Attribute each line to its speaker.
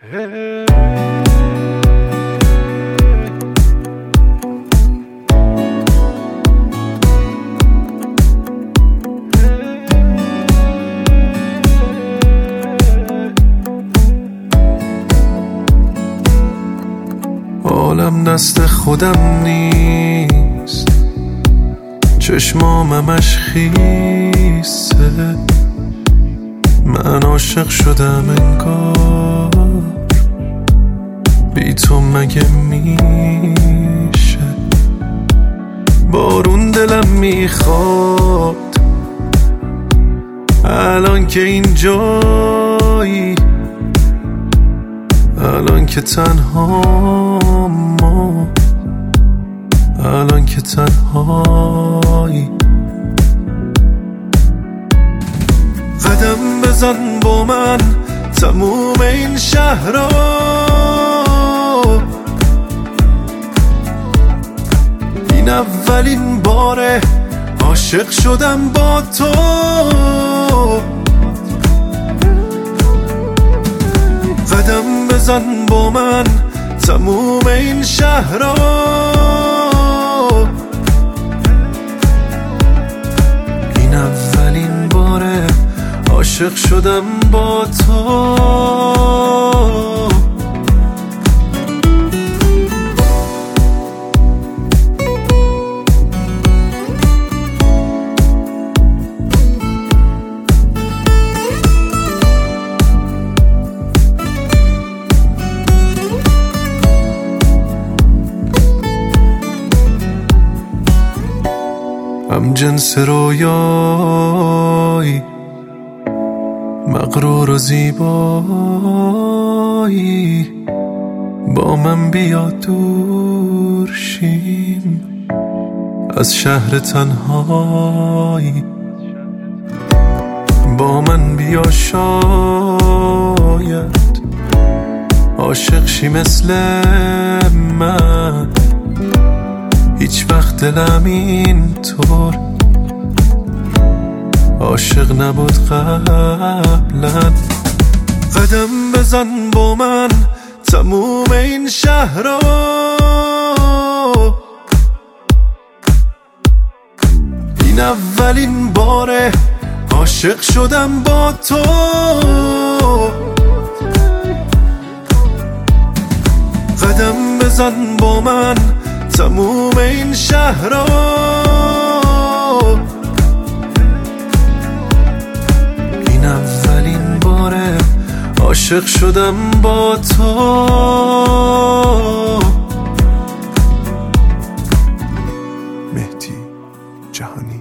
Speaker 1: عالم دست خودم نیست. چشمامش خیسه. من عاشق شدم انگار. می‌خواد. الان که اینجایی الان که تنها ما الان که تنهایی. قدم بزن با من تموم این شهر این اولین باره عاشق شدم با تو. قدم بزن با من تموم این شهر این اولین باره عاشق شدم با تو. جنس رویایی مغرور و زیبایی. با من بیا دور شیم از شهر تنهایی. با من بیا شاید عاشق شی مثل من. هیچ وقت دلم اینطور عاشق نبود قبلا. قدم بزن با من تموم این شهر رو. این اولین باره عاشق شدم با تو. قدم بزن با من تموم این شهر رو. عاشق شدم با تو. مهدی جهانی.